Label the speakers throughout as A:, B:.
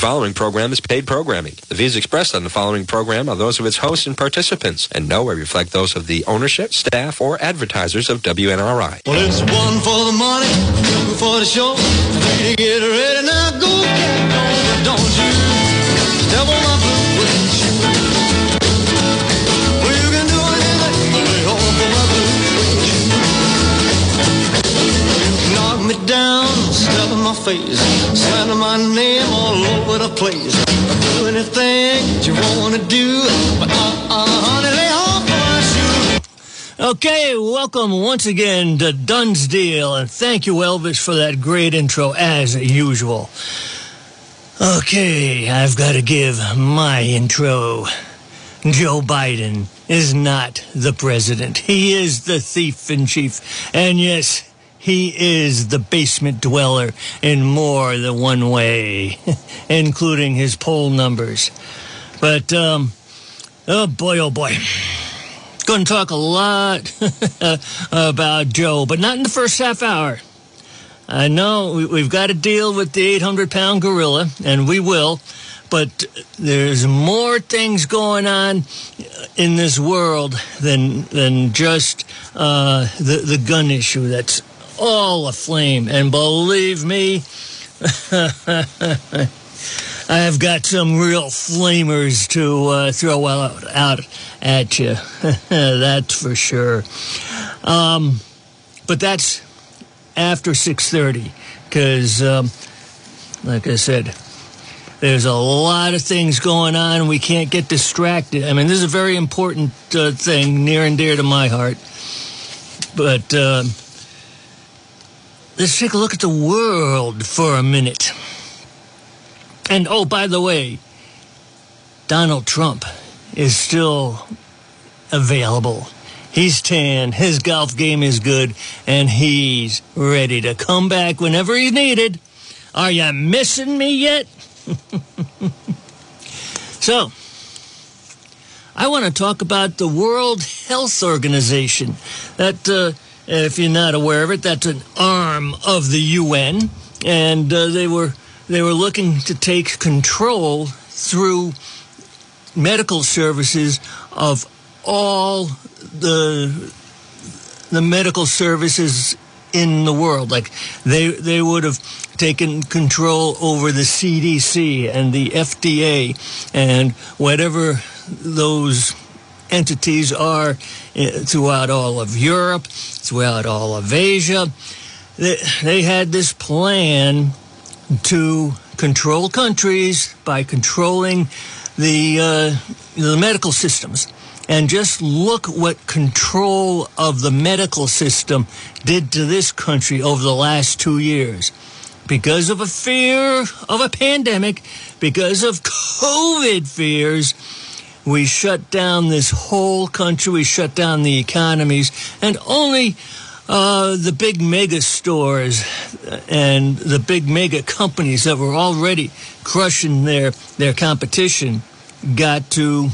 A: The following program is paid programming. The views expressed on the following program are those of its hosts and participants, and nowhere reflect those of the ownership, staff, or advertisers of WNRI.
B: Well, it's one for the money, two for the show. Three to get ready now, go don't you? On my face, my name all over the place. Do anything that you wanna do, but uh-uh, honey, lay off my.
C: Okay, welcome once again to Dunn's Deal. and thank you, Elvis, for that great intro as usual. Okay, I've got to give my intro. Joe Biden is not the president. He is the thief in chief. And yes, he is the basement dweller in more than one way, including his poll numbers. But, um, oh boy, oh boy. Going to talk a lot about Joe, but not in the first half hour. I know we- we've got to deal with the 800 pound gorilla, and we will, but there's more things going on in this world than, than just uh, the, the gun issue that's all aflame. And believe me, I've got some real flamers to uh, throw out, out at you. that's for sure. Um, but that's after 6.30 because um, like i said there's a lot of things going on we can't get distracted i mean this is a very important uh, thing near and dear to my heart but uh, let's take a look at the world for a minute and oh by the way donald trump is still available He's tan, his golf game is good, and he's ready to come back whenever he's needed. Are you missing me yet? so, I want to talk about the World Health Organization. That, uh, if you're not aware of it, that's an arm of the UN, and uh, they were they were looking to take control through medical services of all the the medical services in the world. Like they they would have taken control over the CDC and the FDA and whatever those entities are eh, throughout all of Europe, throughout all of Asia. They, had this plan to control countries by controlling the uh, the medical systems. And just look what control of the medical system did to this country over the last two years. Because of a fear of a pandemic, because of COVID fears, we shut down this whole country, we shut down the economies, and only uh, the big mega stores and the big mega companies that were already crushing their, their competition got to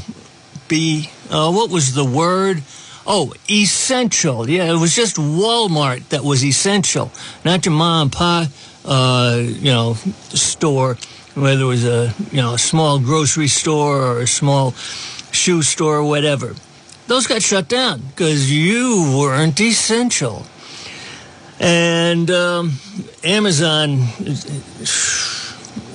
C: be uh, what was the word? Oh, essential. Yeah, it was just Walmart that was essential, not your mom and pop, uh, you know, store, whether it was a you know a small grocery store or a small shoe store or whatever. Those got shut down because you weren't essential. And um, Amazon,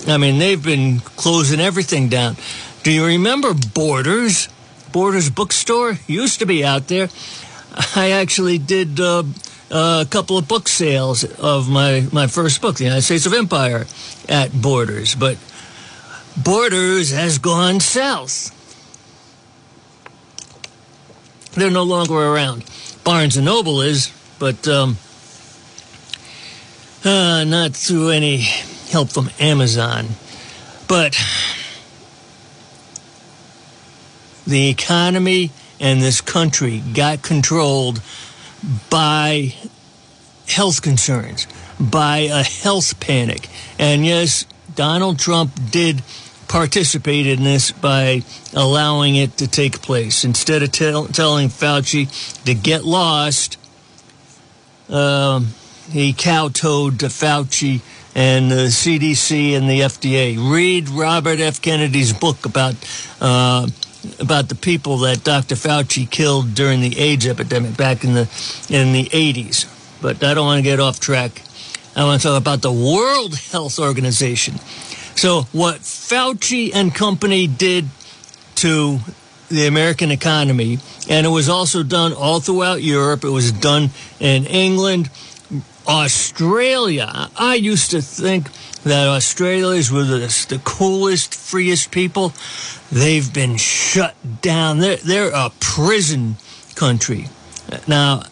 C: I mean, they've been closing everything down. Do you remember Borders? Borders Bookstore used to be out there. I actually did uh, a couple of book sales of my, my first book, The United States of Empire, at Borders. But Borders has gone south. They're no longer around. Barnes and Noble is, but um, uh, not through any help from Amazon. But the economy and this country got controlled by health concerns, by a health panic. And yes, Donald Trump did participate in this by allowing it to take place. Instead of tell, telling Fauci to get lost, um, he kowtowed to Fauci and the CDC and the FDA. Read Robert F. Kennedy's book about uh, about the people that Dr. Fauci killed during the AIDS epidemic back in the in the 80s. But I don't want to get off track. I want to talk about the World Health Organization. So what Fauci and company did to the American economy, and it was also done all throughout Europe. It was done in England, Australia. I used to think that Australians were the, the coolest, freest people. They've been shut down. They're, they're a prison country. Now,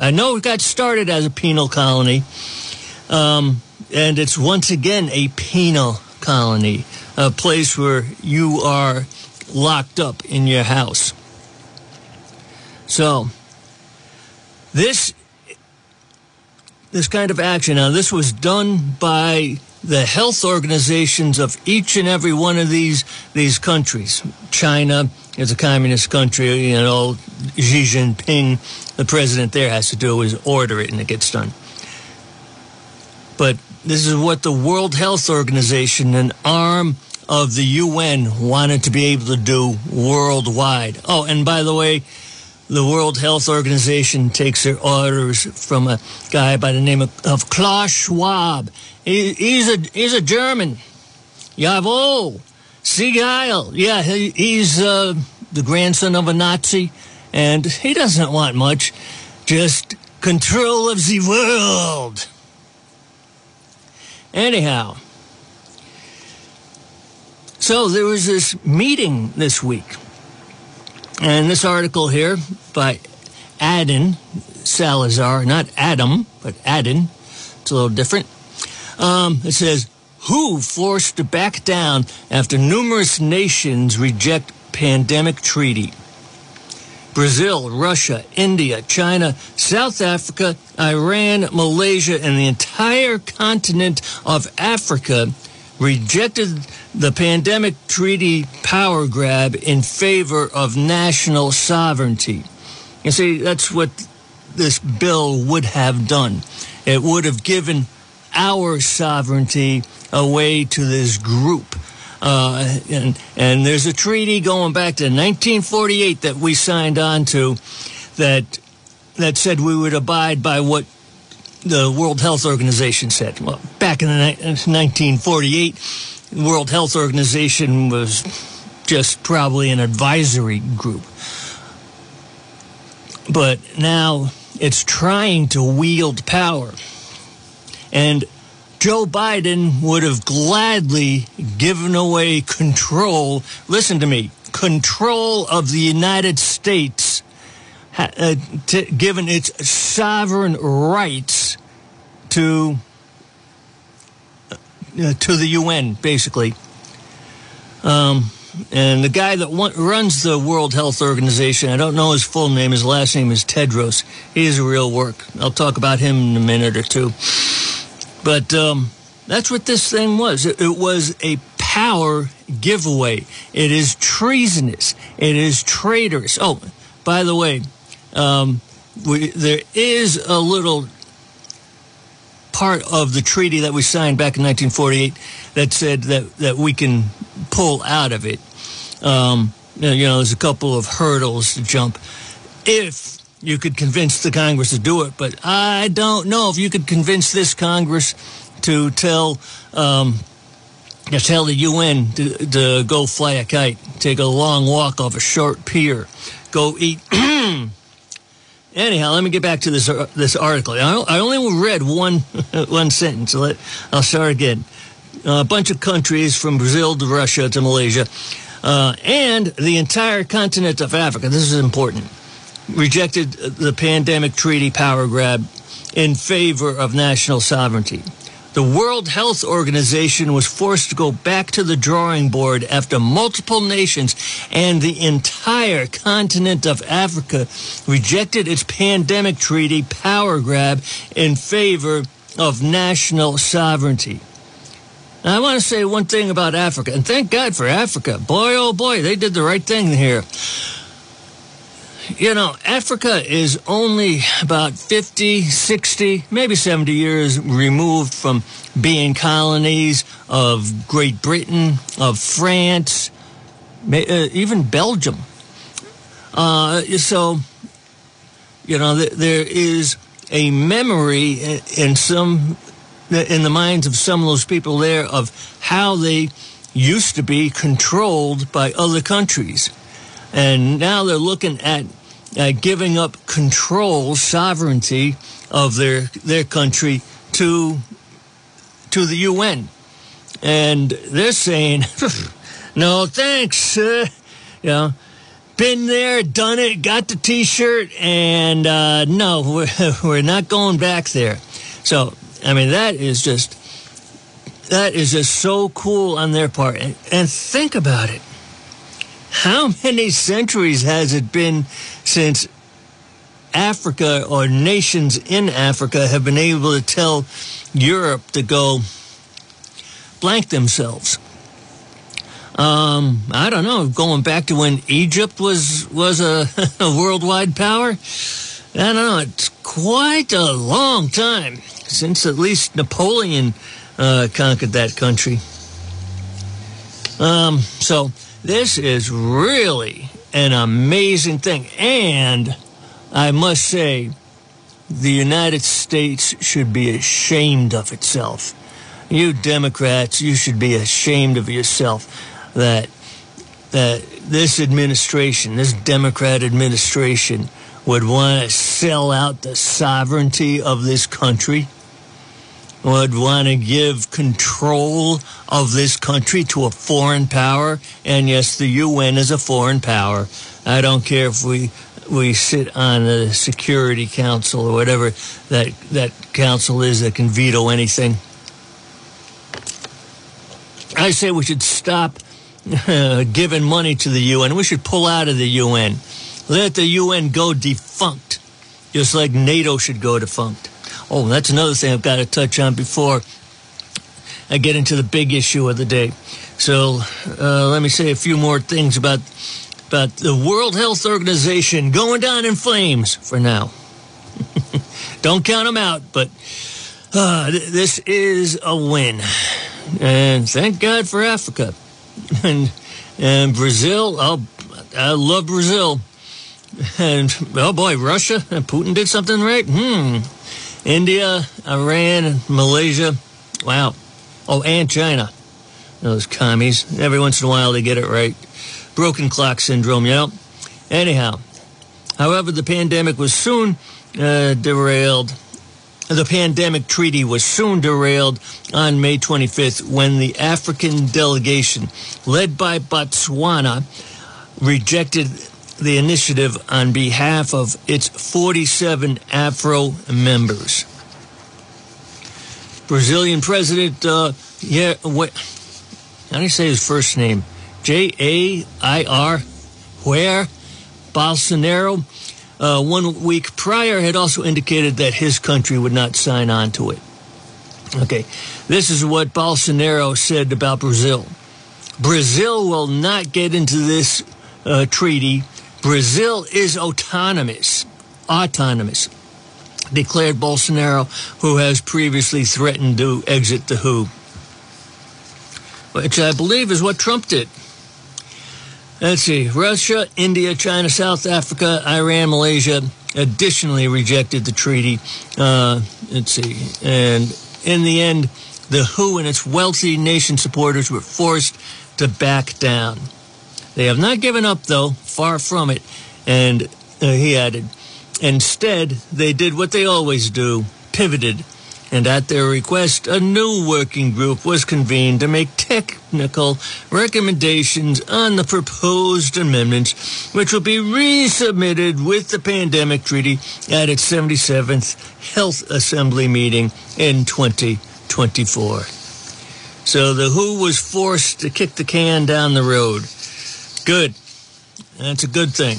C: I know it got started as a penal colony, um, and it's once again a penal colony, a place where you are locked up in your house. So, this this kind of action. Now, this was done by the health organizations of each and every one of these these countries. China is a communist country. You know, Xi Jinping, the president there, has to do is order it, and it gets done. But this is what the World Health Organization, an arm of the UN, wanted to be able to do worldwide. Oh, and by the way, the World Health Organization takes their orders from a guy by the name of, of Klaus Schwab. He, he's a he's a German. Jawohl. Sieg. Yeah, he, he's uh, the grandson of a Nazi, and he doesn't want much, just control of the world. Anyhow, so there was this meeting this week and this article here by Adin Salazar, not Adam, but Adin, it's a little different. Um, it says, Who forced to back down after numerous nations reject pandemic treaty? Brazil, Russia, India, China, South Africa, Iran, Malaysia, and the entire continent of Africa rejected the pandemic treaty power grab in favor of national sovereignty. You see, that's what this bill would have done. It would have given our sovereignty away to this group. Uh, and, and there's a treaty going back to 1948 that we signed on to that that said we would abide by what the World Health Organization said. Well, back in the ni- 1948, the World Health Organization was just probably an advisory group. But now it's trying to wield power. And Joe Biden would have gladly given away control, listen to me, control of the United States, uh, to, given its sovereign rights to uh, to the UN, basically. Um, and the guy that one, runs the World Health Organization, I don't know his full name. His last name is Tedros. He's a real work. I'll talk about him in a minute or two. But um, that's what this thing was. It, it was a power giveaway. It is treasonous. It is traitorous. Oh, by the way, um, we, there is a little part of the treaty that we signed back in 1948 that said that, that we can pull out of it. Um, you know, there's a couple of hurdles to jump if you could convince the Congress to do it. But I don't know if you could convince this Congress to tell um, to tell the UN to, to go fly a kite, take a long walk off a short pier, go eat. Anyhow, let me get back to this uh, this article. I, I only read one one sentence. Let, I'll start again. a bunch of countries from Brazil to Russia to Malaysia, uh, and the entire continent of Africa. This is important. Rejected the pandemic treaty power grab in favor of national sovereignty. The World Health Organization was forced to go back to the drawing board after multiple nations and the entire continent of Africa rejected its pandemic treaty power grab in favor of national sovereignty. Now, I want to say one thing about Africa, and thank God for Africa. Boy, oh boy, they did the right thing here. You know, Africa is only about 50, 60, maybe 70 years removed from being colonies of Great Britain, of France, uh, even Belgium. Uh, so, you know, there is a memory in, in some in the minds of some of those people there of how they used to be controlled by other countries. And now they're looking at uh, giving up control, sovereignty of their their country to to the UN, and they're saying, "No, thanks." Uh, you know, been there, done it, got the T-shirt, and uh, no, we're we're not going back there. So, I mean, that is just that is just so cool on their part, and, and think about it. How many centuries has it been since Africa or nations in Africa have been able to tell Europe to go blank themselves? Um, I don't know. Going back to when Egypt was was a, a worldwide power, I don't know. It's quite a long time since at least Napoleon uh, conquered that country. Um, so this is really an amazing thing. And I must say, the United States should be ashamed of itself. You Democrats, you should be ashamed of yourself that that this administration, this Democrat administration, would want to sell out the sovereignty of this country would want to give control of this country to a foreign power. And yes, the UN is a foreign power. I don't care if we we sit on the Security Council or whatever that that council is that can veto anything. I say we should stop uh, giving money to the UN. We should pull out of the UN. Let the UN go defunct, just like NATO should go defunct. Oh, that's another thing I've got to touch on before I get into the big issue of the day. So uh, let me say a few more things about about the World Health Organization going down in flames for now. Don't count them out, but uh, th- this is a win, and thank God for Africa and and Brazil. Oh, I love Brazil, and oh boy, Russia. And Putin did something right. Hmm. India, Iran, Malaysia. Wow. Oh, and China. Those commies. Every once in a while they get it right. Broken clock syndrome, you know? Anyhow, however, the pandemic was soon uh, derailed. The pandemic treaty was soon derailed on May 25th when the African delegation, led by Botswana, rejected the initiative on behalf of its 47 Afro members. Brazilian President, uh, yeah, what, how do you say his first name? J A I R, where? Bolsonaro, uh, one week prior, had also indicated that his country would not sign on to it. Okay, this is what Bolsonaro said about Brazil. Brazil will not get into this uh, treaty Brazil is autonomous, autonomous, declared Bolsonaro, who has previously threatened to exit the WHO, which I believe is what Trump did. Let's see. Russia, India, China, South Africa, Iran, Malaysia additionally rejected the treaty. Uh, let's see. And in the end, the WHO and its wealthy nation supporters were forced to back down. They have not given up, though, far from it. And uh, he added, instead, they did what they always do pivoted. And at their request, a new working group was convened to make technical recommendations on the proposed amendments, which will be resubmitted with the pandemic treaty at its 77th Health Assembly meeting in 2024. So the WHO was forced to kick the can down the road. Good. That's a good thing.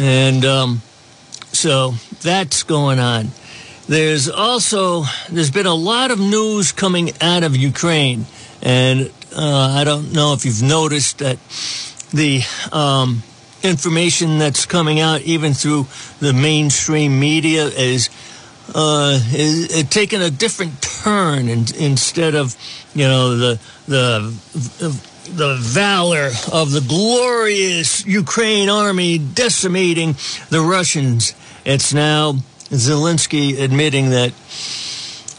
C: And um, so that's going on. There's also there's been a lot of news coming out of Ukraine, and uh, I don't know if you've noticed that the um, information that's coming out, even through the mainstream media, is uh, is, is taking a different turn in, instead of, you know, the the the valor of the glorious Ukraine army decimating the Russians. It's now Zelensky admitting that,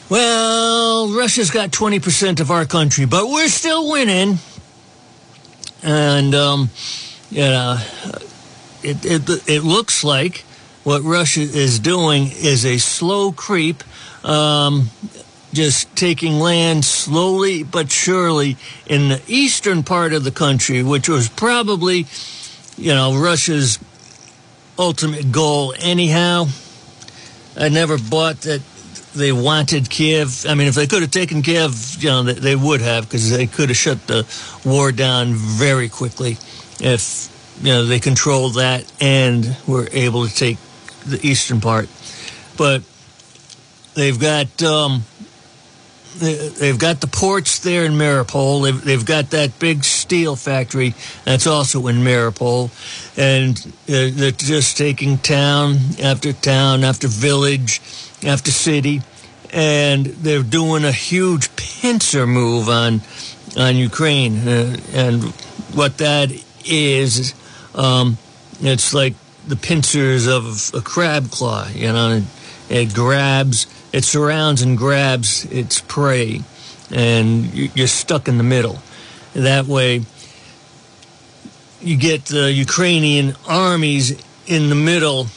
C: well, Russia's got 20% of our country, but we're still winning. And, um, you know, it, it, it looks like what Russia is doing is a slow creep, um, just taking land slowly but surely in the eastern part of the country, which was probably, you know, Russia's ultimate goal anyhow. I never bought that they wanted Kiev. I mean, if they could have taken Kiev, you know, they, would have because they could have shut the war down very quickly if you know they controlled that and were able to take the eastern part. But they've got um, they've got the ports there in Mariupol. They've, they've got that big steel factory that's also in Mariupol, and they're just taking town after town after village after city, and they're doing a huge pincer move on on Ukraine, uh, and what that is, um, it's like the pincers of a crab claw. You know, it, it grabs it surrounds and grabs its prey, and you're stuck in the middle. That way, you get the Ukrainian armies in the middle.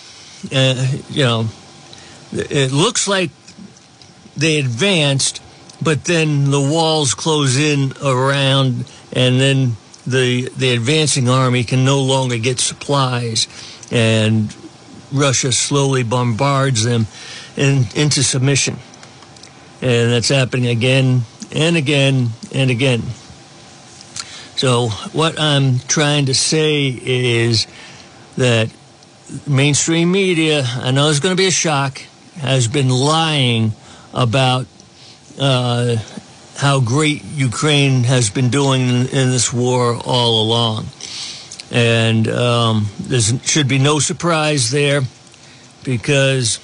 C: Uh, you know, it looks like they advanced, but then the walls close in around, and then the the advancing army can no longer get supplies, and Russia slowly bombards them in, into submission. And that's happening again and again and again. So, what I'm trying to say is that mainstream media, I know it's going to be a shock, has been lying about uh, how great Ukraine has been doing in, in this war all along. And um, there should be no surprise there because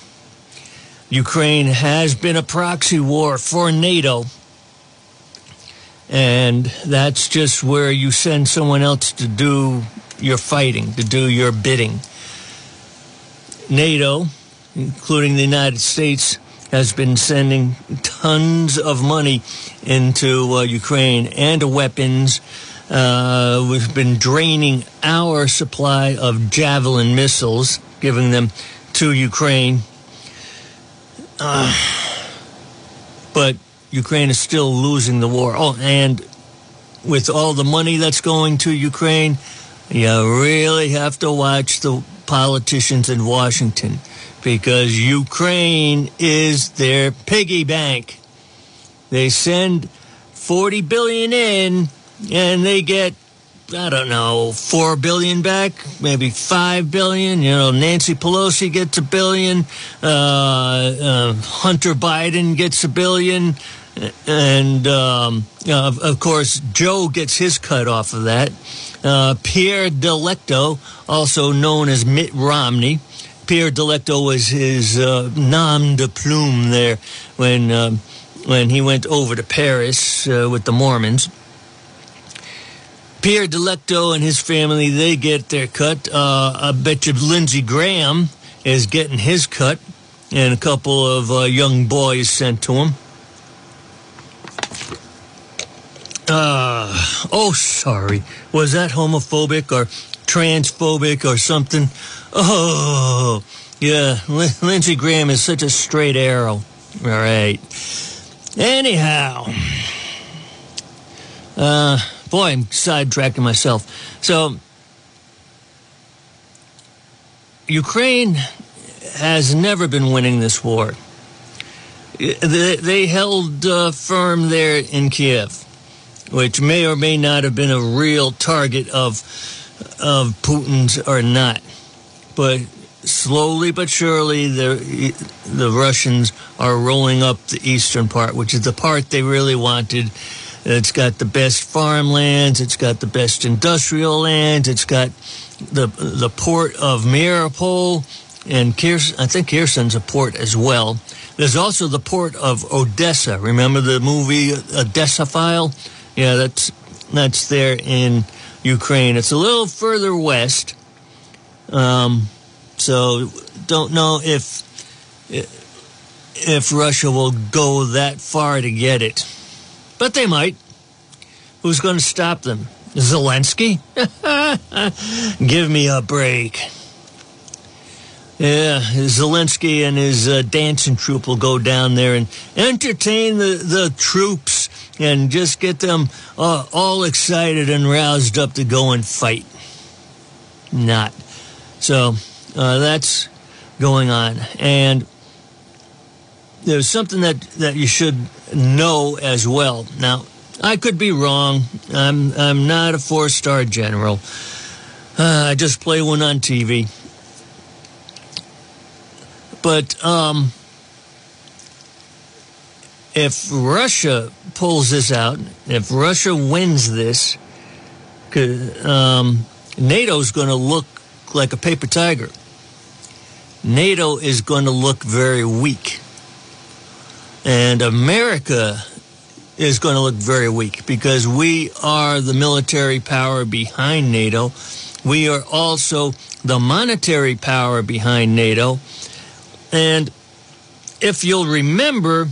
C: Ukraine has been a proxy war for NATO. And that's just where you send someone else to do your fighting, to do your bidding. NATO, including the United States, has been sending tons of money into uh, Ukraine and weapons. Uh, we've been draining our supply of Javelin missiles, giving them to Ukraine uh, but Ukraine is still losing the war. Oh, and with all the money that's going to Ukraine, you really have to watch the politicians in Washington because Ukraine is their piggy bank. They send 40 billion in and they get I don't know, four billion back, maybe five billion. You know, Nancy Pelosi gets a billion, uh, uh, Hunter Biden gets a billion, and um, uh, of course Joe gets his cut off of that. Uh, Pierre Delecto, also known as Mitt Romney. Pierre Delecto was his uh, nom de plume there when um, when he went over to Paris uh, with the Mormons. Pierre Delecto and his family, they get their cut. Uh, I bet you Lindsey Graham is getting his cut, and a couple of uh, young boys sent to him. Uh, oh, sorry. Was that homophobic or transphobic or something? Oh, yeah. L- Lindsey Graham is such a straight arrow. All right. Anyhow, uh, boy, I'm sidetracking myself. So, Ukraine has never been winning this war. They, held uh, firm there in Kiev, which may or may not have been a real target of of Putin's or not. But slowly but surely, the the Russians are rolling up the eastern part, which is the part they really wanted it's got the best farmlands. It's got the best industrial lands. It's got the the port of Mariupol and Kherson. I think Kherson's a port as well. there's also the port of Odessa. Remember the movie Odessa File? Yeah, that's that's there in Ukraine. It's a little further west, um, so don't know if if Russia will go that far to get it, but they might. Who's going to stop them? Zelensky? Give me a break. Yeah, Zelensky and his uh, dancing troupe will go down there and entertain the, the troops and just get them uh, all excited and roused up to go and fight. Not. So uh, that's going on. And there's something that, that you should know as well. Now, I could be wrong. I'm, I'm not a four star general. Uh, I just play one on TV. But um, if Russia pulls this out, if Russia wins this, um, NATO's going to look like a paper tiger. NATO is going to look very weak. And America is going to look very weak because we are the military power behind NATO. We are also the monetary power behind NATO. And if you'll remember,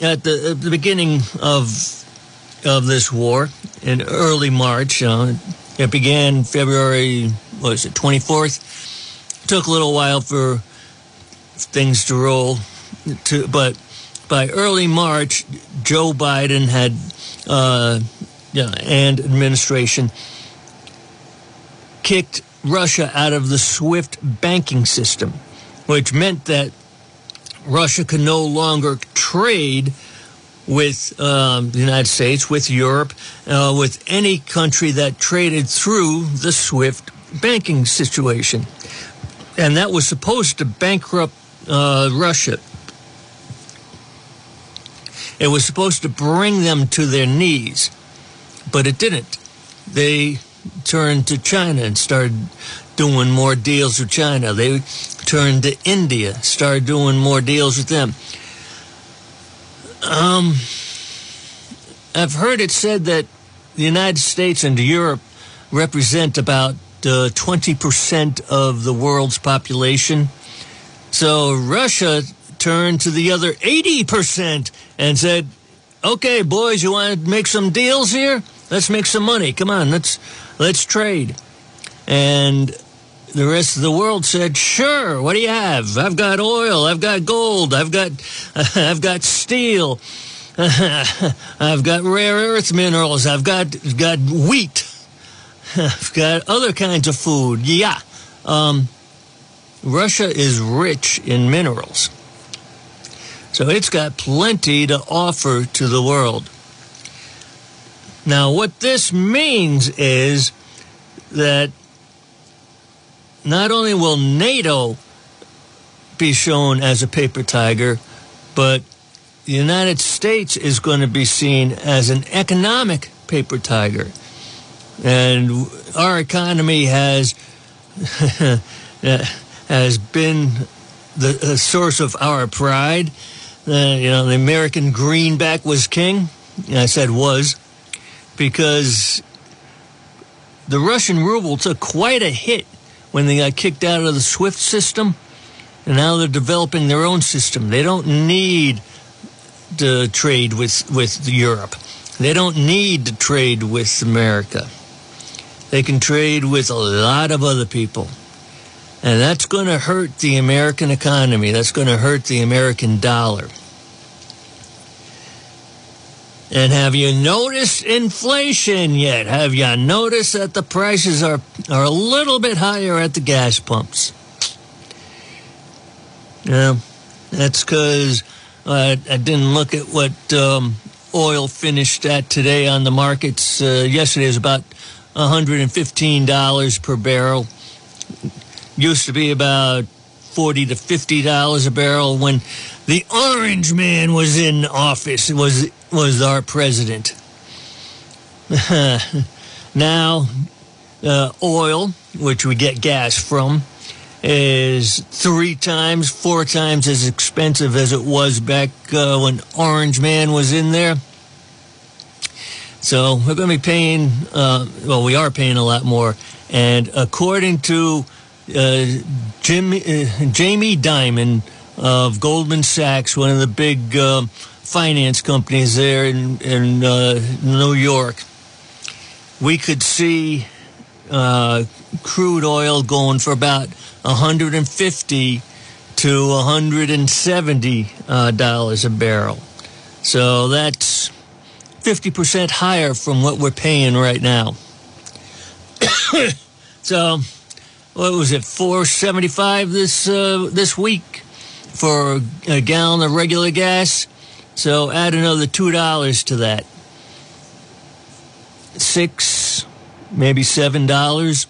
C: at the, at the beginning of of this war in early March, uh, it began February, what is it, 24th. Took a little while for things to roll, to, but by early March, Joe Biden had, uh, yeah, and administration kicked Russia out of the SWIFT banking system, which meant that Russia could no longer trade with um, the United States, with Europe, uh, with any country that traded through the SWIFT banking situation. And that was supposed to bankrupt uh, Russia. It was supposed to bring them to their knees, but it didn't. They turned to China and started doing more deals with China. They turned to India, started doing more deals with them. Um, I've heard it said that the United States and Europe represent about uh, 20% of the world's population. So Russia turned to the other 80% and said, okay, boys, you want to make some deals here? Let's make some money. Come on, let's, let's trade. And the rest of the world said, "Sure, what do you have? I've got oil, I've got gold, I've got I've got steel. I've got rare earth minerals, I've got got wheat. I've got other kinds of food. Yeah. Um, Russia is rich in minerals. So it's got plenty to offer to the world. Now, what this means is that not only will NATO be shown as a paper tiger, but the United States is going to be seen as an economic paper tiger. And our economy has has been the source of our pride. Uh, you know, the American greenback was king. I said was because the Russian ruble took quite a hit when they got kicked out of the SWIFT system. And now they're developing their own system. They don't need to trade with, with Europe. They don't need to trade with America. They can trade with a lot of other people. And that's going to hurt the American economy. That's going to hurt the American dollar. And have you noticed inflation yet? Have you noticed that the prices are, are a little bit higher at the gas pumps? Yeah, that's because I, didn't look at what um, oil finished at today on the markets. Uh, yesterday was about $115 per barrel. Used to be about 40 to 50 dollars a barrel when the orange man was in office was was our president. now, uh, oil, which we get gas from, is three times, four times as expensive as it was back uh, when Orange Man was in there. So we're going to be paying, uh, well, we are paying a lot more. And according to uh, Jim, uh, Jamie Dimon of Goldman Sachs, one of the big uh, finance companies there in, in New York, we could see crude oil going for about 150 to 170 uh, dollars a barrel. So that's 50% higher from what we're paying right now. so what was it 475 this uh, this week for a gallon of regular gas. So add another two dollars to that. Six maybe seven dollars.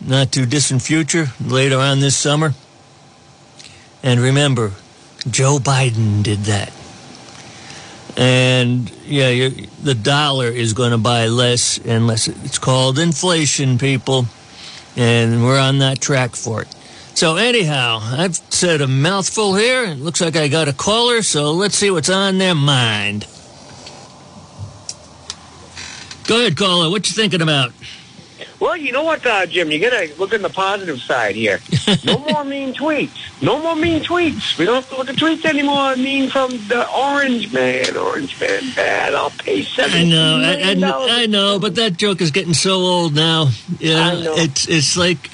C: Not too distant future later on this summer. And remember joe biden did that. And yeah the dollar is going to buy less and less. It's called inflation people and we're on that track for it. So anyhow i've said a mouthful here. It looks like i got a caller so let's see what's on their mind. Go ahead caller. What you thinking about
D: Well, you know what, uh, Jim? You gotta look on the positive side here. No more mean tweets. No more mean tweets. We don't have to look at tweets anymore. Mean from the orange man. Orange man bad. I'll pay
C: I
D: seven
C: know, I, I,
D: dollars.
C: I know, but that joke is getting so old now. Yeah,
D: I know.
C: it's it's like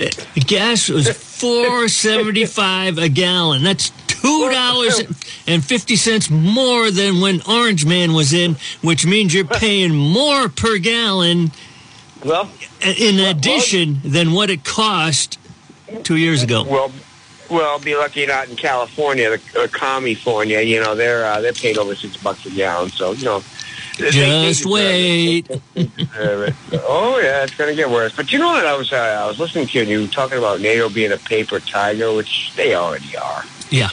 C: uh, gas was four seventy five a gallon. That's two dollars and fifty cents more than when Orange Man was in, which means you're paying more per gallon
D: Well,
C: in addition than what it cost two years ago.
D: well, well, be lucky you're not in California, the uh, California. You know, they're uh, they're paid over six bucks a gallon. So you know.
C: Just wait.
D: oh yeah, it's gonna get worse. But you know what? I was uh, I was listening to you, and you were talking about NATO being a paper tiger, which they already are.
C: Yeah.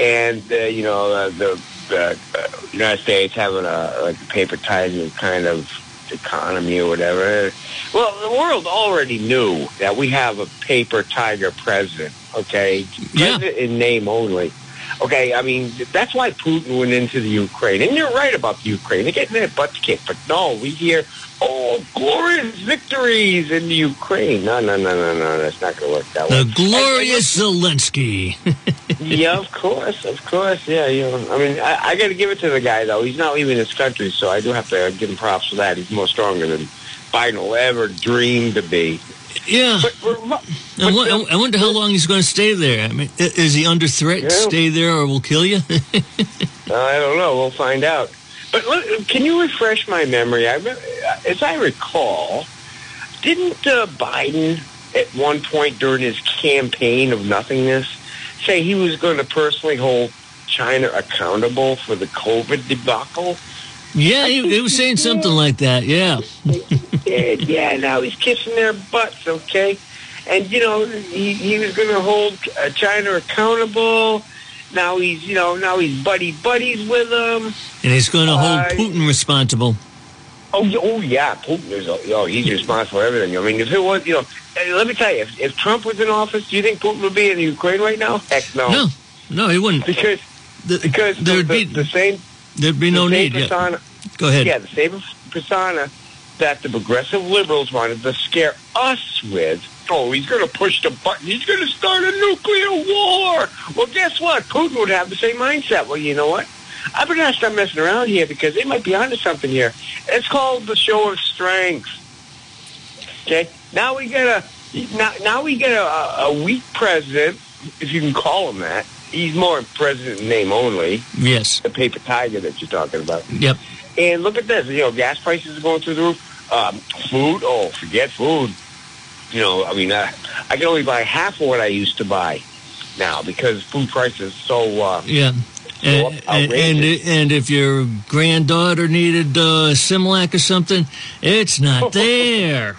D: and uh, you know uh, the uh, uh, United States having a like a paper tiger kind of economy or whatever. Well, the world already knew that we have a paper tiger president. Okay,
C: Yeah.
D: president in name only. Okay, I mean that's why Putin went into the Ukraine, and you're right about the Ukraine. They're getting their butts kicked, but no, we hear oh glorious victories in the Ukraine. No, no, no, no, no, that's not going to work that way.
C: The glorious Zelensky.
D: yeah, of course, of course. Yeah, you know, I mean, I, I got to give it to the guy though. He's not leaving his country, so I do have to give him props for that. He's more stronger than Biden will ever dream to be.
C: yeah.
D: But, but,
C: I won- I wonder how long he's going to stay there. I mean, is he under threat? to
D: Yeah.
C: Stay there, or we'll kill you.
D: I don't know. We'll find out. But look, can you refresh my memory? I, as I recall, didn't uh, Biden at one point during his campaign of nothingness say he was going to personally hold China accountable for the COVID debacle?
C: yeah, he, he was saying something like that. Yeah,
D: yeah, yeah, now he's kissing their butts, okay? And, you know, he, he was going to hold uh, China accountable. Now he's, you know, now he's buddy buddies with them.
C: and he's going to hold
D: Uh,
C: Putin responsible.
D: Oh, oh yeah, Putin is, oh, he's responsible for everything. I mean, if it was, you know, let me tell you, if, if Trump was in office, do you think Putin would be in Ukraine right now? Heck no.
C: No, no, he wouldn't.
D: Because,
C: The-
D: because the,
C: there'd
D: the,
C: be
D: the same,
C: there'd be no
D: the
C: need. Yeah. Go ahead.
D: Yeah, the same persona that the progressive liberals wanted to scare us with. Oh, he's going to push the button. He's going to start a nuclear war. Well, guess what? Putin would have the same mindset. Well, you know what? I better not start messing around here because they might be onto something here. It's called the show of strength. Okay, now we get a now, now we get a, a weak president, if you can call him that. He's more president name only,
C: Yes.
D: the paper tiger that you're talking about.
C: Yep.
D: And look at this. You know, gas prices are going through the roof. Um, food, oh, forget food. You know, I mean, uh, I can only buy half of what I used to buy now because food prices so. Uh,
C: Yeah. And, and, and if your granddaughter needed uh, Similac or something, it's not there.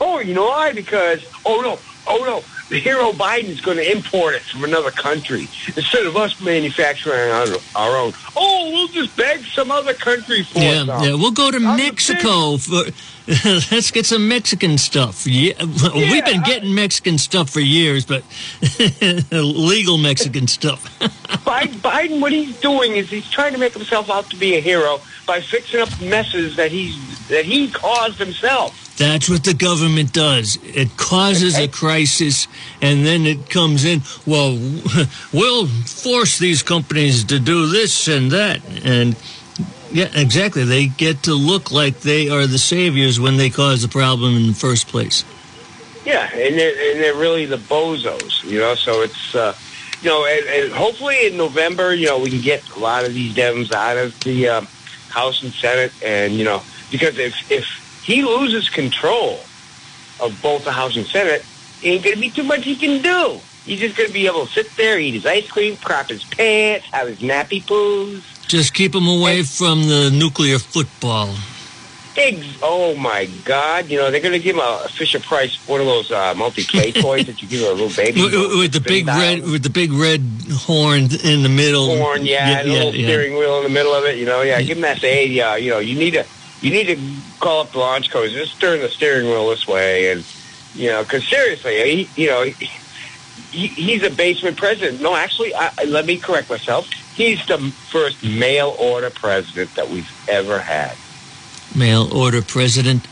D: oh, you know why? Because oh no, oh no, hero Biden's going to import it from another country instead of us manufacturing our, our own. Oh, we'll just beg some other country for
C: Yeah,
D: some.
C: yeah. We'll go to
D: I'm
C: Mexico for. Let's get some Mexican stuff. Yeah, we've been
D: I-
C: getting Mexican stuff for years, but legal Mexican stuff.
D: Biden, Biden, what he's doing is he's trying to make himself out to be a hero by fixing up messes that he's that he caused himself.
C: That's what the government does. It causes a crisis, and then it comes in. Well, we'll force these companies to do this and that, and yeah, exactly. They get to look like they are the saviors when they cause the problem in the first place.
D: Yeah, and they're, and they're really the bozos, you know. So it's, uh, you know, and, and hopefully in November, you know, we can get a lot of these Dems out of the um, House and Senate, and you know, because if if he loses control of both the House and Senate, ain't going to be too much he can do. He's just going to be able to sit there, eat his ice cream, crop his pants, have his nappy poos.
C: Just keep him away from the nuclear football.
D: Eggs. Oh my God! You know they're going to give him a Fisher Price one of those uh, multi-play toys that you give a little baby
C: With, with the big red, with the big red horn in the middle.
D: horn, yeah, and a little steering wheel in the middle of it. You know, yeah, give him that. Say, hey, uh, you know, you need to, you need to call up the launch codes. Just turn the steering wheel this way, and you know, because seriously, he, you know, he, he, he's a basement president. No, actually, I, let me correct myself. He's the first mail order president that we've ever had.
C: Mail order president.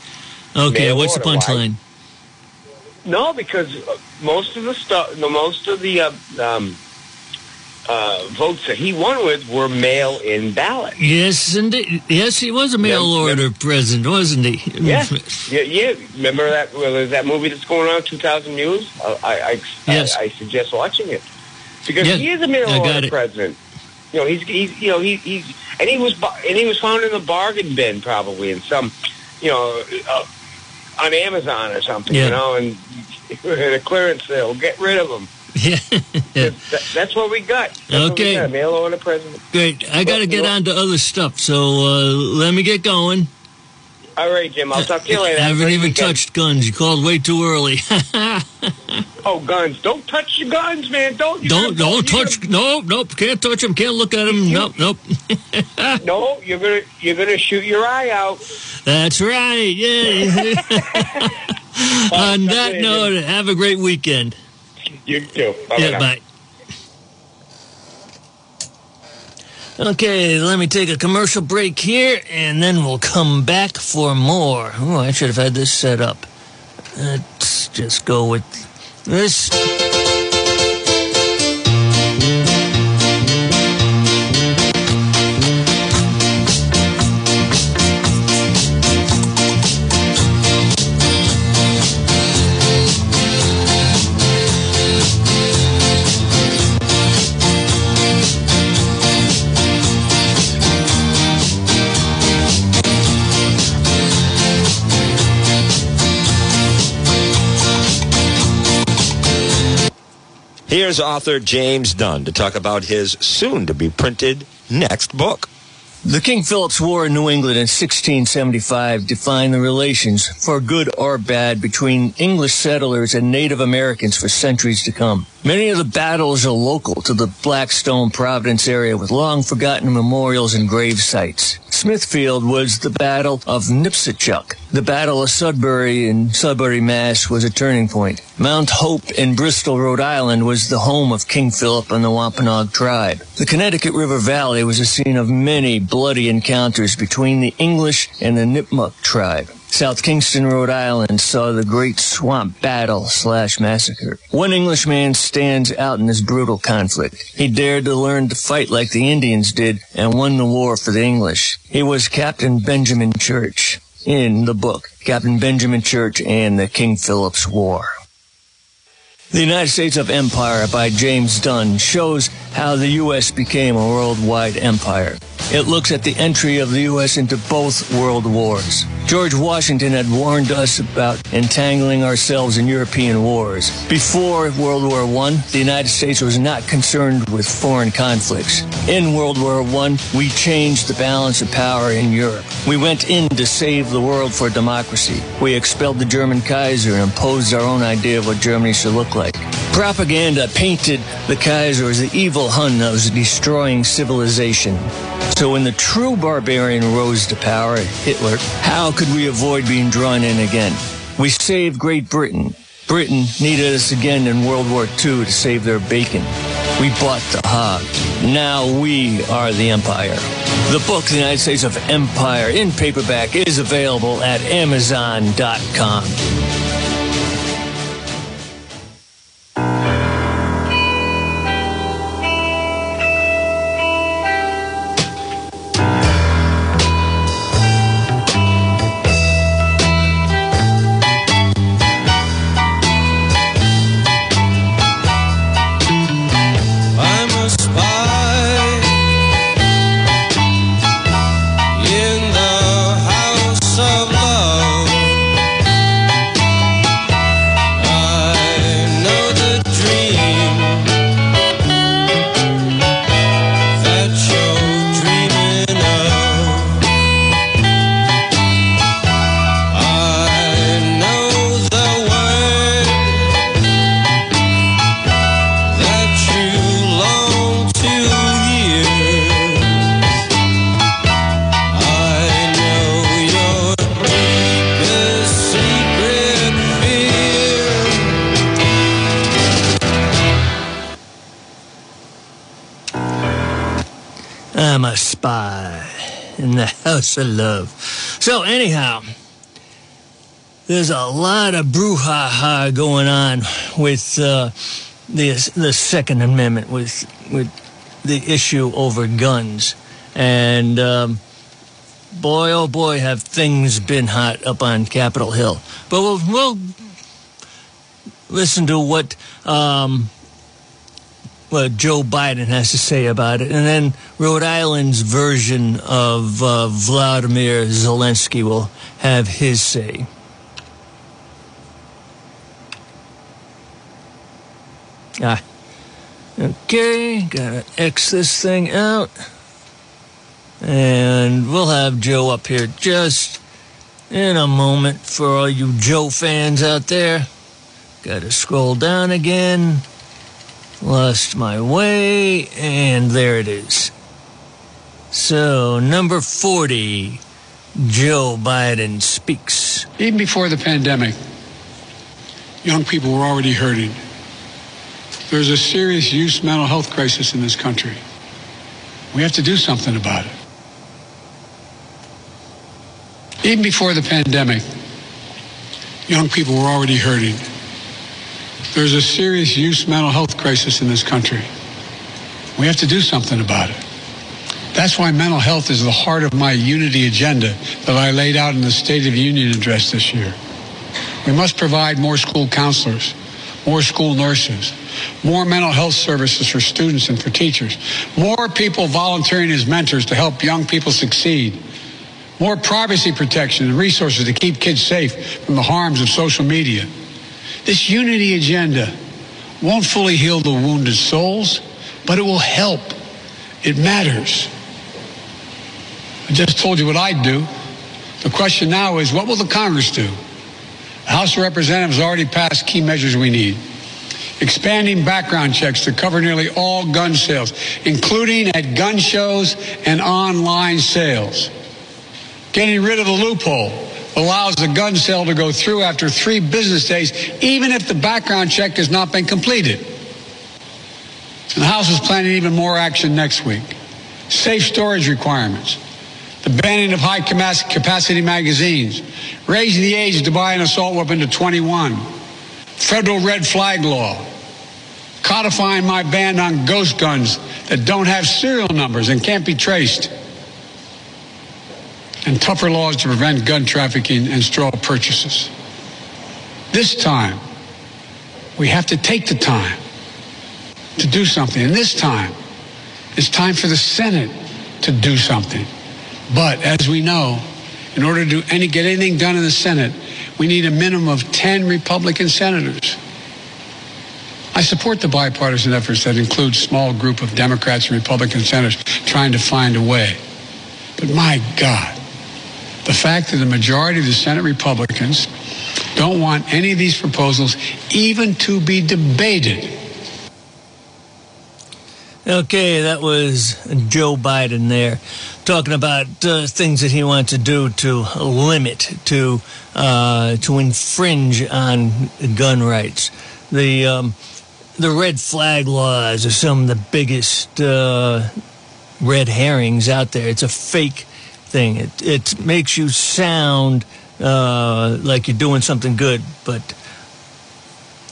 C: Okay,
D: Mail
C: what's the punchline?
D: No, because most of the stuff, no, most of the uh, um, uh, votes that he won with were mail-in ballots.
C: Yes, indeed. Yes, he was a mail
D: Yeah,
C: president, wasn't he?
D: Yeah, yeah, yeah. Remember that? Well, that movie that's going on, 2000 Mules. I, I,
C: Yes.
D: I, I suggest watching it because
C: Yeah,
D: he is a mail
C: I got
D: order
C: it.
D: president. You know, he's, he's, you know, he, he's, and he was, and he was found in a bargain bin probably in some, you know, uh, on Amazon or something. You know, and in a clearance sale, get rid of him.
C: Yeah. yeah.
D: That, that's what we got. That's what we
C: Okay.
D: got, mail order president.
C: Great. I got to get on to other stuff, so uh, let me get going.
D: All right, Jim. I'll talk to you later.
C: I haven't even touched guns. You called way too early.
D: Oh, guns! Don't touch your guns, man! Don't. You're
C: don't
D: gonna-
C: don't touch. Nope, nope. Can't touch them. Can't look at them. Nope, nope.
D: No, you're gonna you're gonna shoot your eye out.
C: That's right. Yeah. On that note, have a great weekend.
D: You too. Bye-bye
C: Yeah, bye. Okay, let me take a commercial break here, and then we'll come back for more. Oh, I should have had this set up. Let's just go with this.
A: Here's author James Dunn to talk about his soon to be printed next book.
C: The King Philip's War in New England in 1675 defined the relations, for good or bad, between English settlers and Native Americans for centuries to come. Many of the battles are local to the Blackstone Providence area with long forgotten memorials and grave sites. Smithfield was the Battle of Nipsachuck. The Battle of Sudbury in Sudbury, Mass. was a turning point. Mount Hope in Bristol, Rhode Island was the home of King Philip and the Wampanoag tribe. The Connecticut River Valley was a scene of many bloody encounters between the English and the Nipmuc tribe. South Kingstown, Rhode Island saw the Great Swamp Battle slash massacre. One Englishman stands out in this brutal conflict. He dared to learn to fight like the Indians did and won the war for the English. He was Captain Benjamin Church in the book, Captain Benjamin Church and the King Philip's War. The United States of Empire by James Dunn shows how the U.S. became a worldwide empire. It looks at the entry of the U.S. into both world wars. George Washington had warned us about entangling ourselves in European wars. Before World War I, the United States was not concerned with foreign conflicts. In World War I, we changed the balance of power in Europe. We went in to save the world for democracy. We expelled the German Kaiser and imposed our own idea of what Germany should look like. Propaganda painted the Kaiser as the evil Hun that was destroying civilization. So when the true barbarian rose to power, Hitler, how could we avoid being drawn in again? We saved Great Britain. Britain needed us again in World War II to save their bacon. We bought the hog. Now we are the empire. The book, The United States of Empire, in paperback, is available at Amazon.com.
E: of love.
C: So anyhow, there's a lot of brouhaha going on with uh, the the Second Amendment, with with the issue over guns, and um, boy, oh boy, have things been hot up on Capitol Hill. But we'll, we'll listen to what. Um, what Joe Biden has to say about it, and then Rhode Island's version of uh, Vladimir Zelensky will have his say. Ah, okay, gotta X this thing out, and we'll have Joe up here just in a moment for all you Joe fans out there. Gotta scroll down again. Lost my way, and there it is. So, number 40, Joe Biden speaks.
F: Even before the pandemic, young people were already hurting. There's a serious youth mental health crisis in this country. We have to do something about it. Even before the pandemic, young people were already hurting. There's a serious youth mental health crisis in this country. We have to do something about it. That's why mental health is the heart of my unity agenda that I laid out in the State of Union address this year. We must provide more school counselors, more school nurses, more mental health services for students and for teachers, more people volunteering as mentors to help young people succeed, more privacy protection and resources to keep kids safe from the harms of social media. This unity agenda won't fully heal the wounded souls, but it will help. It matters. I just told you what I'd do. The question now is what will the Congress do? The House of Representatives already passed key measures we need. Expanding background checks to cover nearly all gun sales, including at gun shows and online sales. Getting rid of the loophole allows the gun sale to go through after three business days, even if the background check has not been completed. And the House is planning even more action next week. Safe storage requirements, the banning of high capacity magazines, raising the age to buy an assault weapon to 21, federal red flag law, codifying my ban on ghost guns that don't have serial numbers and can't be traced, and tougher laws to prevent gun trafficking and straw purchases. This time, we have to take the time to do something. And this time, it's time for the Senate to do something. But as we know, in order to any, get anything done in the Senate, we need a minimum of 10 Republican senators. I support the bipartisan efforts that include small group of Democrats and Republican senators trying to find a way. But my God, the fact that the majority of the Senate Republicans don't want any of these proposals even to be debated.
C: Okay, that was Joe Biden there talking about uh, things that he wants to do to limit, to uh, to infringe on gun rights. The um, the red flag laws are some of the biggest uh, red herrings out there. It's a fake thing. It it makes you sound uh, like you're doing something good, but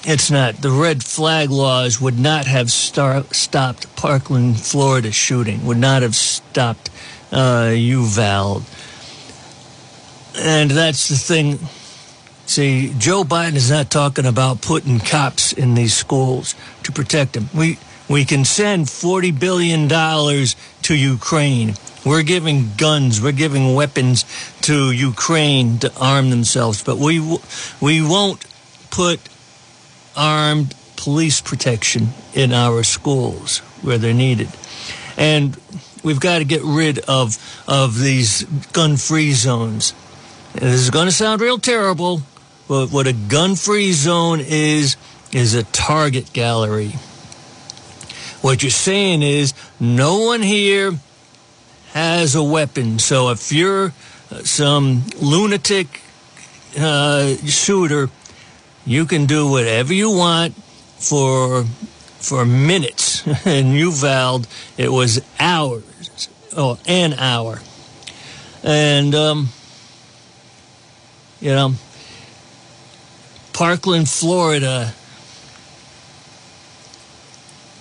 C: it's not. The red flag laws would not have star- stopped Parkland, Florida shooting. Would not have stopped uh, Uvalde. And that's the thing. See, Joe Biden is not talking about putting cops in these schools to protect them. We we can send forty billion dollars to Ukraine. We're giving guns, we're giving weapons to Ukraine to arm themselves, but we we won't put armed police protection in our schools where they're needed. And we've got to get rid of of these gun-free zones. And this is going to sound real terrible, but what a gun-free zone is is a target gallery. What you're saying is no one here has a weapon. So if you're uh, some lunatic uh, shooter, you can do whatever you want for for minutes. In Uvalde, it was hours, oh, an hour, and um, you know, Parkland, Florida.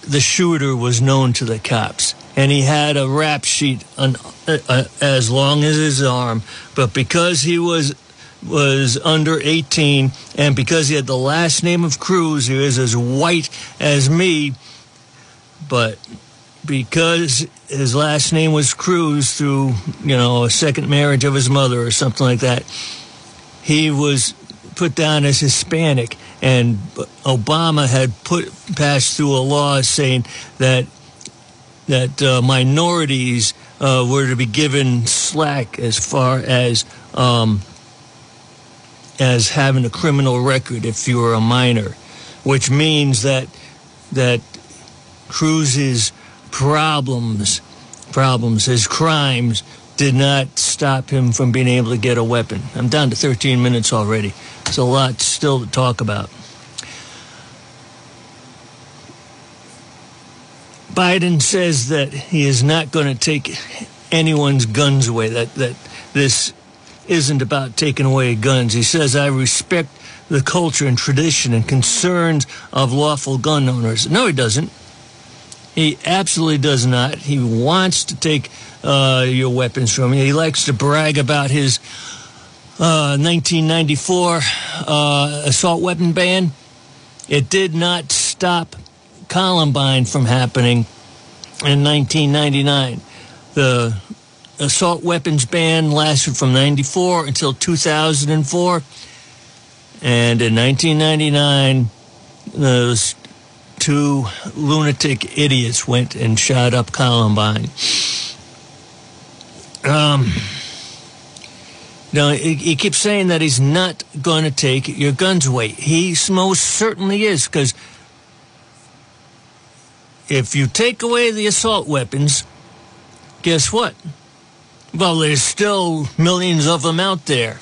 C: The shooter was known to the cops, and he had a rap sheet on, uh, uh, as long as his arm. But because he was was under 18, and because he had the last name of Cruz, he was as white as me. But because his last name was Cruz through, you know, a second marriage of his mother or something like that, he was put down as Hispanic. And Obama had put passed through a law saying that that uh, minorities uh, were to be given slack as far as um, as having a criminal record if you were a minor, which means that that Cruz's problems, problems, his crimes did not stop him from being able to get a weapon. I'm down to 13 minutes already. There's a lot still to talk about. Biden says that he is not going to take anyone's guns away. That that this isn't about taking away guns. He says, I respect the culture and tradition and concerns of lawful gun owners. No, he doesn't. He absolutely does not. He wants to take uh, your weapons from you. He likes to brag about his uh, 1994 uh, assault weapon ban. It did not stop Columbine from happening in 1999. The assault weapons ban lasted from 94 until 2004. And in 1999, those two lunatic idiots went and shot up Columbine. Um, no, he, he keeps saying that he's not going to take your guns away. He most certainly is, because if you take away the assault weapons, guess what? Well, there's still millions of them out there.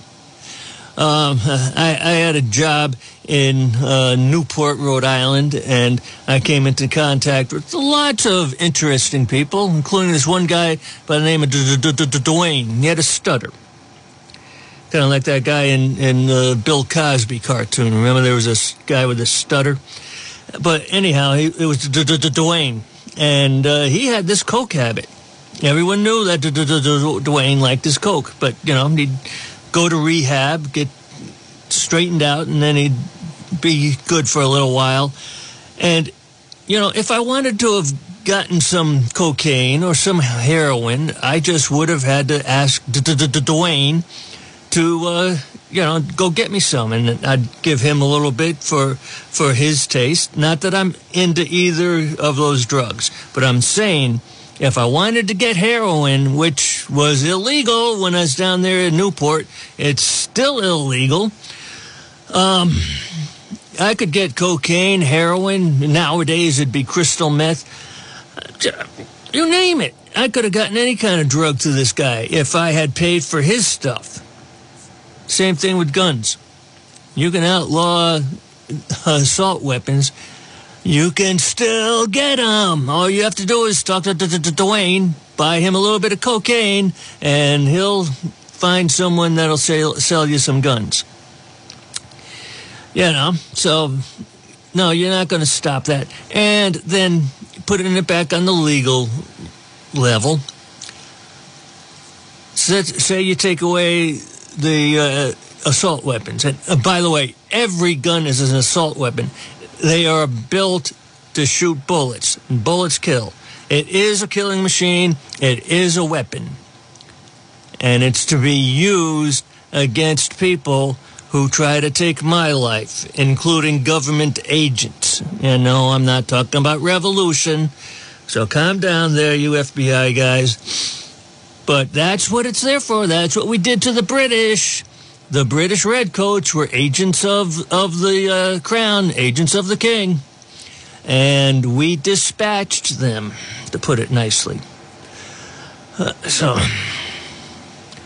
C: Um, I, I had a job in uh, Newport, Rhode Island, and I came into contact with lots of interesting people, including this one guy by the name of Dwayne. He had a stutter. Kind of like that guy in, in the Bill Cosby cartoon. Remember there was this guy with a stutter? But anyhow, he, it was Dwayne. And uh, he had this coke habit. Everyone knew that Dwayne liked his coke, but you know he'd go to rehab, get straightened out, and then he'd be good for a little while. And you know, if I wanted to have gotten some cocaine or some heroin, I just would have had to ask Dwayne to uh, you know go get me some, and I'd give him a little bit for for his taste. Not that I'm into either of those drugs, but I'm saying if I wanted to get heroin, which was illegal when I was down there in Newport, it's still illegal. Um, I could get cocaine, heroin. Nowadays, it'd be crystal meth. You name it. I could have gotten any kind of drug to this guy if I had paid for his stuff. Same thing with guns. You can outlaw uh, assault weapons. You can still get them. All you have to do is talk to Dwayne, buy him a little bit of cocaine, and he'll find someone that'll sell, sell you some guns. You know, so no, you're not going to stop that. And then putting it back on the legal level. Say you take away the uh, assault weapons. And uh, by the way, every gun is an assault weapon. They are built to shoot bullets, and bullets kill. It is a killing machine. It is a weapon. And it's to be used against people who try to take my life, including government agents. You know, I'm not talking about revolution. So calm down there, you FBI guys. But that's what it's there for. That's what we did to the British. The British redcoats were agents of, of the uh, crown, agents of the king. And we dispatched them, to put it nicely. Uh, so,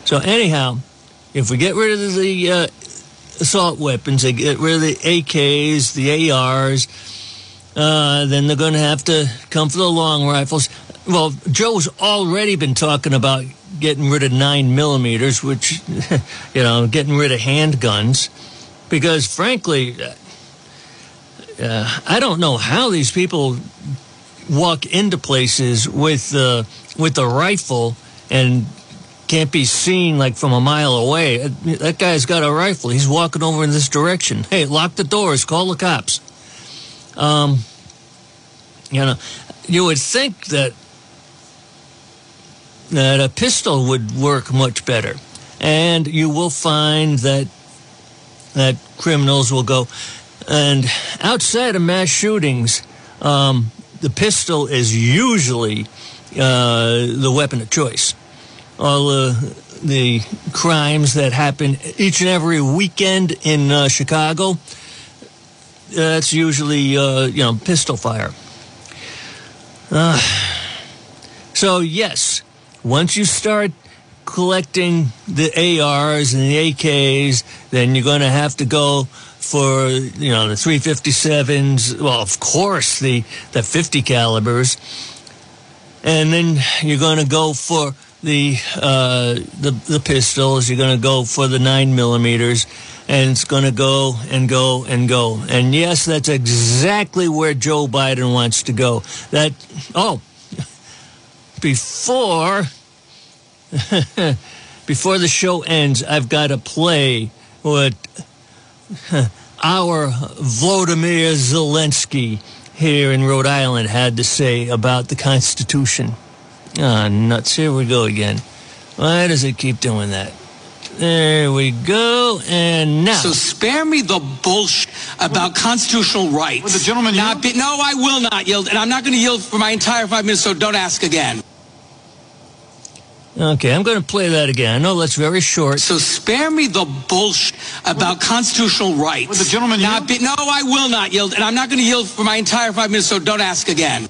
C: so anyhow, if we get rid of the uh, assault weapons, they get rid of the AKs, the ARs, uh, then they're going to have to come for the long rifles. Well, Joe's already been talking about getting rid of nine millimeters, which, you know, getting rid of handguns, because frankly, uh, I don't know how these people walk into places with uh, with a rifle and can't be seen like from a mile away. That guy's got a rifle. He's walking over in this direction. Hey, lock the doors. Call the cops. Um, you know, you would think that that a pistol would work much better, and you will find that that criminals will go. And outside of mass shootings, um, the pistol is usually uh, the weapon of choice. All uh, the crimes that happen each and every weekend in uh, Chicago, that's usually uh, you know pistol fire. Uh, so yes, once you start collecting the ARs and the AKs, then you're going to have to go for you know the 357s. Well, of course the the 50 calibers, and then you're going to go for the uh, the the pistols. You're going to go for the nine millimeters, and it's going to go and go and go. And yes, that's exactly where Joe Biden wants to go. That oh, before before the show ends, I've got to play what our Vladimir Zelensky here in Rhode Island had to say about the Constitution. Ah, nuts. Here we go again. Why does it keep doing that? There we go. And now.
G: So spare me the bullshit about constitutional rights.
F: Will the gentleman
G: Not
F: yield?
G: be- no, I will not yield, and I'm not going to yield for my entire five minutes. So don't ask again.
C: Okay, I'm going to play that again. I know that's very short.
G: So spare me the bullshit about constitutional rights.
F: Will the gentleman
G: Not
F: yield?
G: be- no, I will not yield, and I'm not going to yield for my entire five minutes. So don't ask again.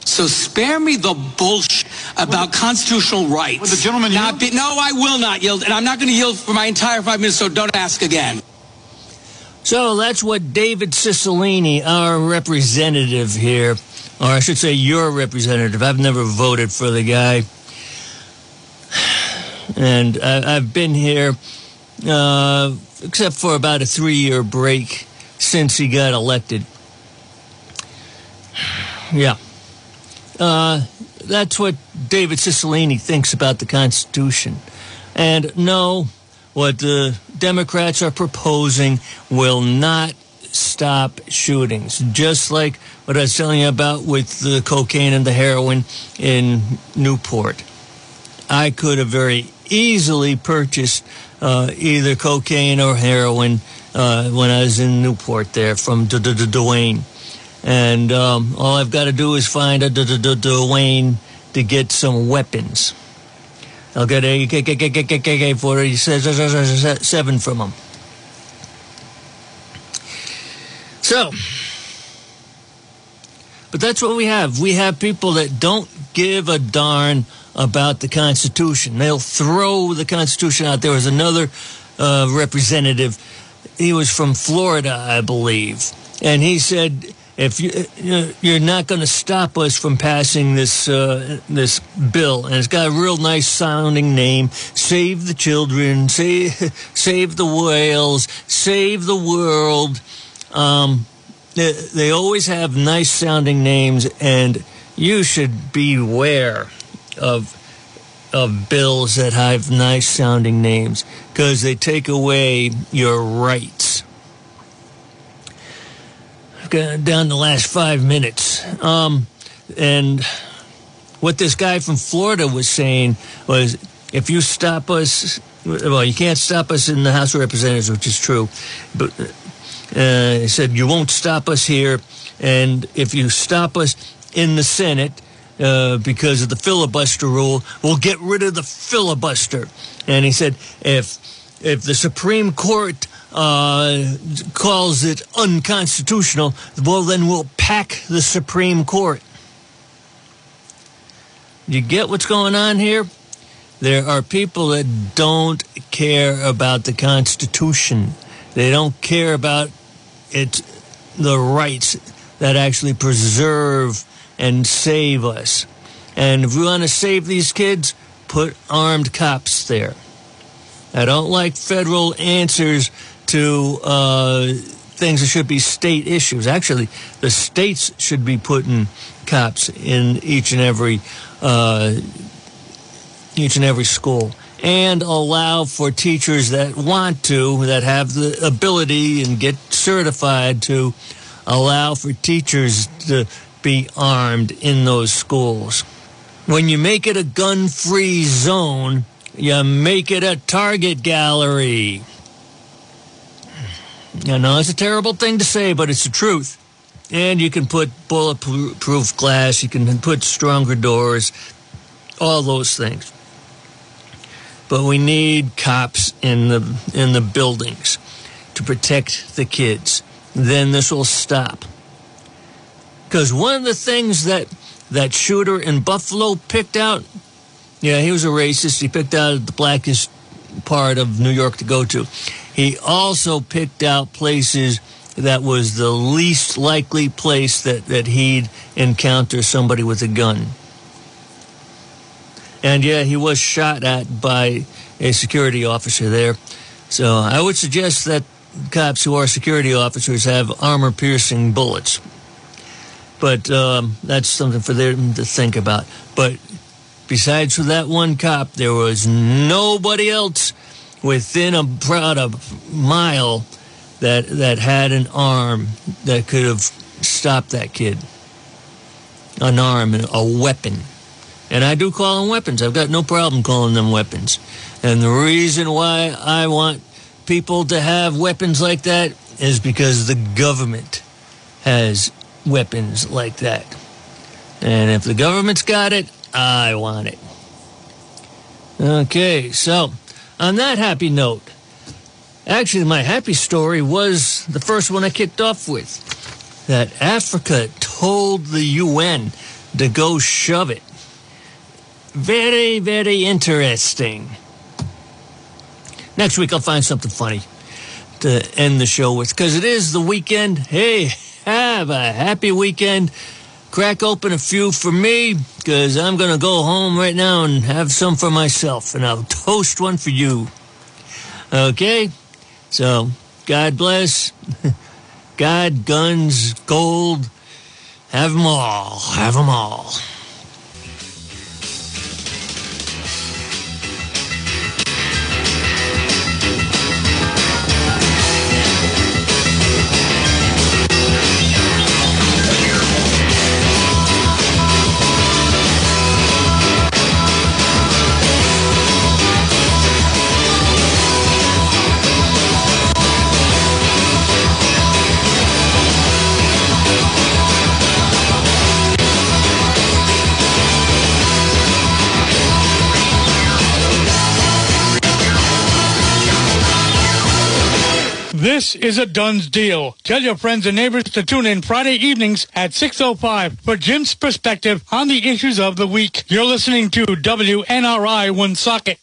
G: So spare me the bullshit about constitutional rights.
F: Will the gentleman
G: Not
F: yield?
G: be- no, I will not yield, and I'm not going to yield for my entire five minutes. So don't ask again.
C: So that's what David Cicilline, our representative here, or I should say your representative. I've never voted for the guy. And I, I've been here, uh, except for about a three year break since he got elected. Yeah. Uh, that's what David Cicilline thinks about the Constitution. And no, what the Democrats are proposing will not stop shootings. Just like what I was telling you about with the cocaine and the heroin in Newport. I could have very easily purchased uh, either cocaine or heroin uh, when I was in Newport there from Dwayne. And um, all I've got to do is find a Dwayne to get some weapons. I'll get a AK 47 from him. So, but that's what we have. We have people that don't give a darn about the Constitution. They'll throw the Constitution out. There was another uh, representative. He was from Florida, I believe, and he said, "If you uh, you're not going to stop us from passing this uh, this bill, and it's got a real nice sounding name: Save the Children, Save Save the Whales, Save the World." Um, they, always have nice sounding names, and you should beware of of bills that have nice sounding names because they take away your rights. I've got down the last five minutes, um, and what this guy from Florida was saying was, if you stop us, well, you can't stop us in the House of Representatives, which is true, but uh, he said, You won't stop us here. And if you stop us in the Senate uh, because of the filibuster rule, we'll get rid of the filibuster. And he said, If, if the Supreme Court uh, calls it unconstitutional, well, then we'll pack the Supreme Court. You get what's going on here? There are people that don't care about the Constitution. They don't care about it, the rights that actually preserve and save us. And if we want to save these kids, put armed cops there. I don't like federal answers to uh, things that should be state issues. Actually, the states should be putting cops in each and every uh, each and every school and allow for teachers that want to, that have the ability and get certified to allow for teachers to be armed in those schools. When you make it a gun free zone, you make it a target gallery. I know it's a terrible thing to say, but it's the truth. And you can put bulletproof glass, you can put stronger doors, all those things but we need cops in the in the buildings to protect the kids. Then this will stop. Because one of the things that that shooter in Buffalo picked out, yeah, he was a racist. He picked out the blackest part of New York to go to. He also picked out places that was the least likely place that, that he'd encounter somebody with a gun. And yeah, he was shot at by a security officer there. So I would suggest that cops who are security officers have armor piercing bullets. But um, that's something for them to think about. But besides that one cop, there was nobody else within about a mile that that had an arm that could have stopped that kid. An arm, a weapon. And I do call them weapons. I've got no problem calling them weapons. And the reason why I want people to have weapons like that is because the government has weapons like that. And if the government's got it, I want it. Okay, so on that happy note, actually, my happy story was the first one I kicked off with that Africa told the UN to go shove it. Very, very interesting. Next week, I'll find something funny to end the show with because it is the weekend. Hey, have a happy weekend. Crack open a few for me because I'm going to go home right now and have some for myself, and I'll toast one for you. Okay? So, God bless. God, guns, gold. Have them all. Have them all.
H: This is a Dunn's deal. Tell your friends and neighbors to tune in Friday evenings at 6.05 for Jim's perspective on the issues of the week. You're listening to WNRI Woonsocket.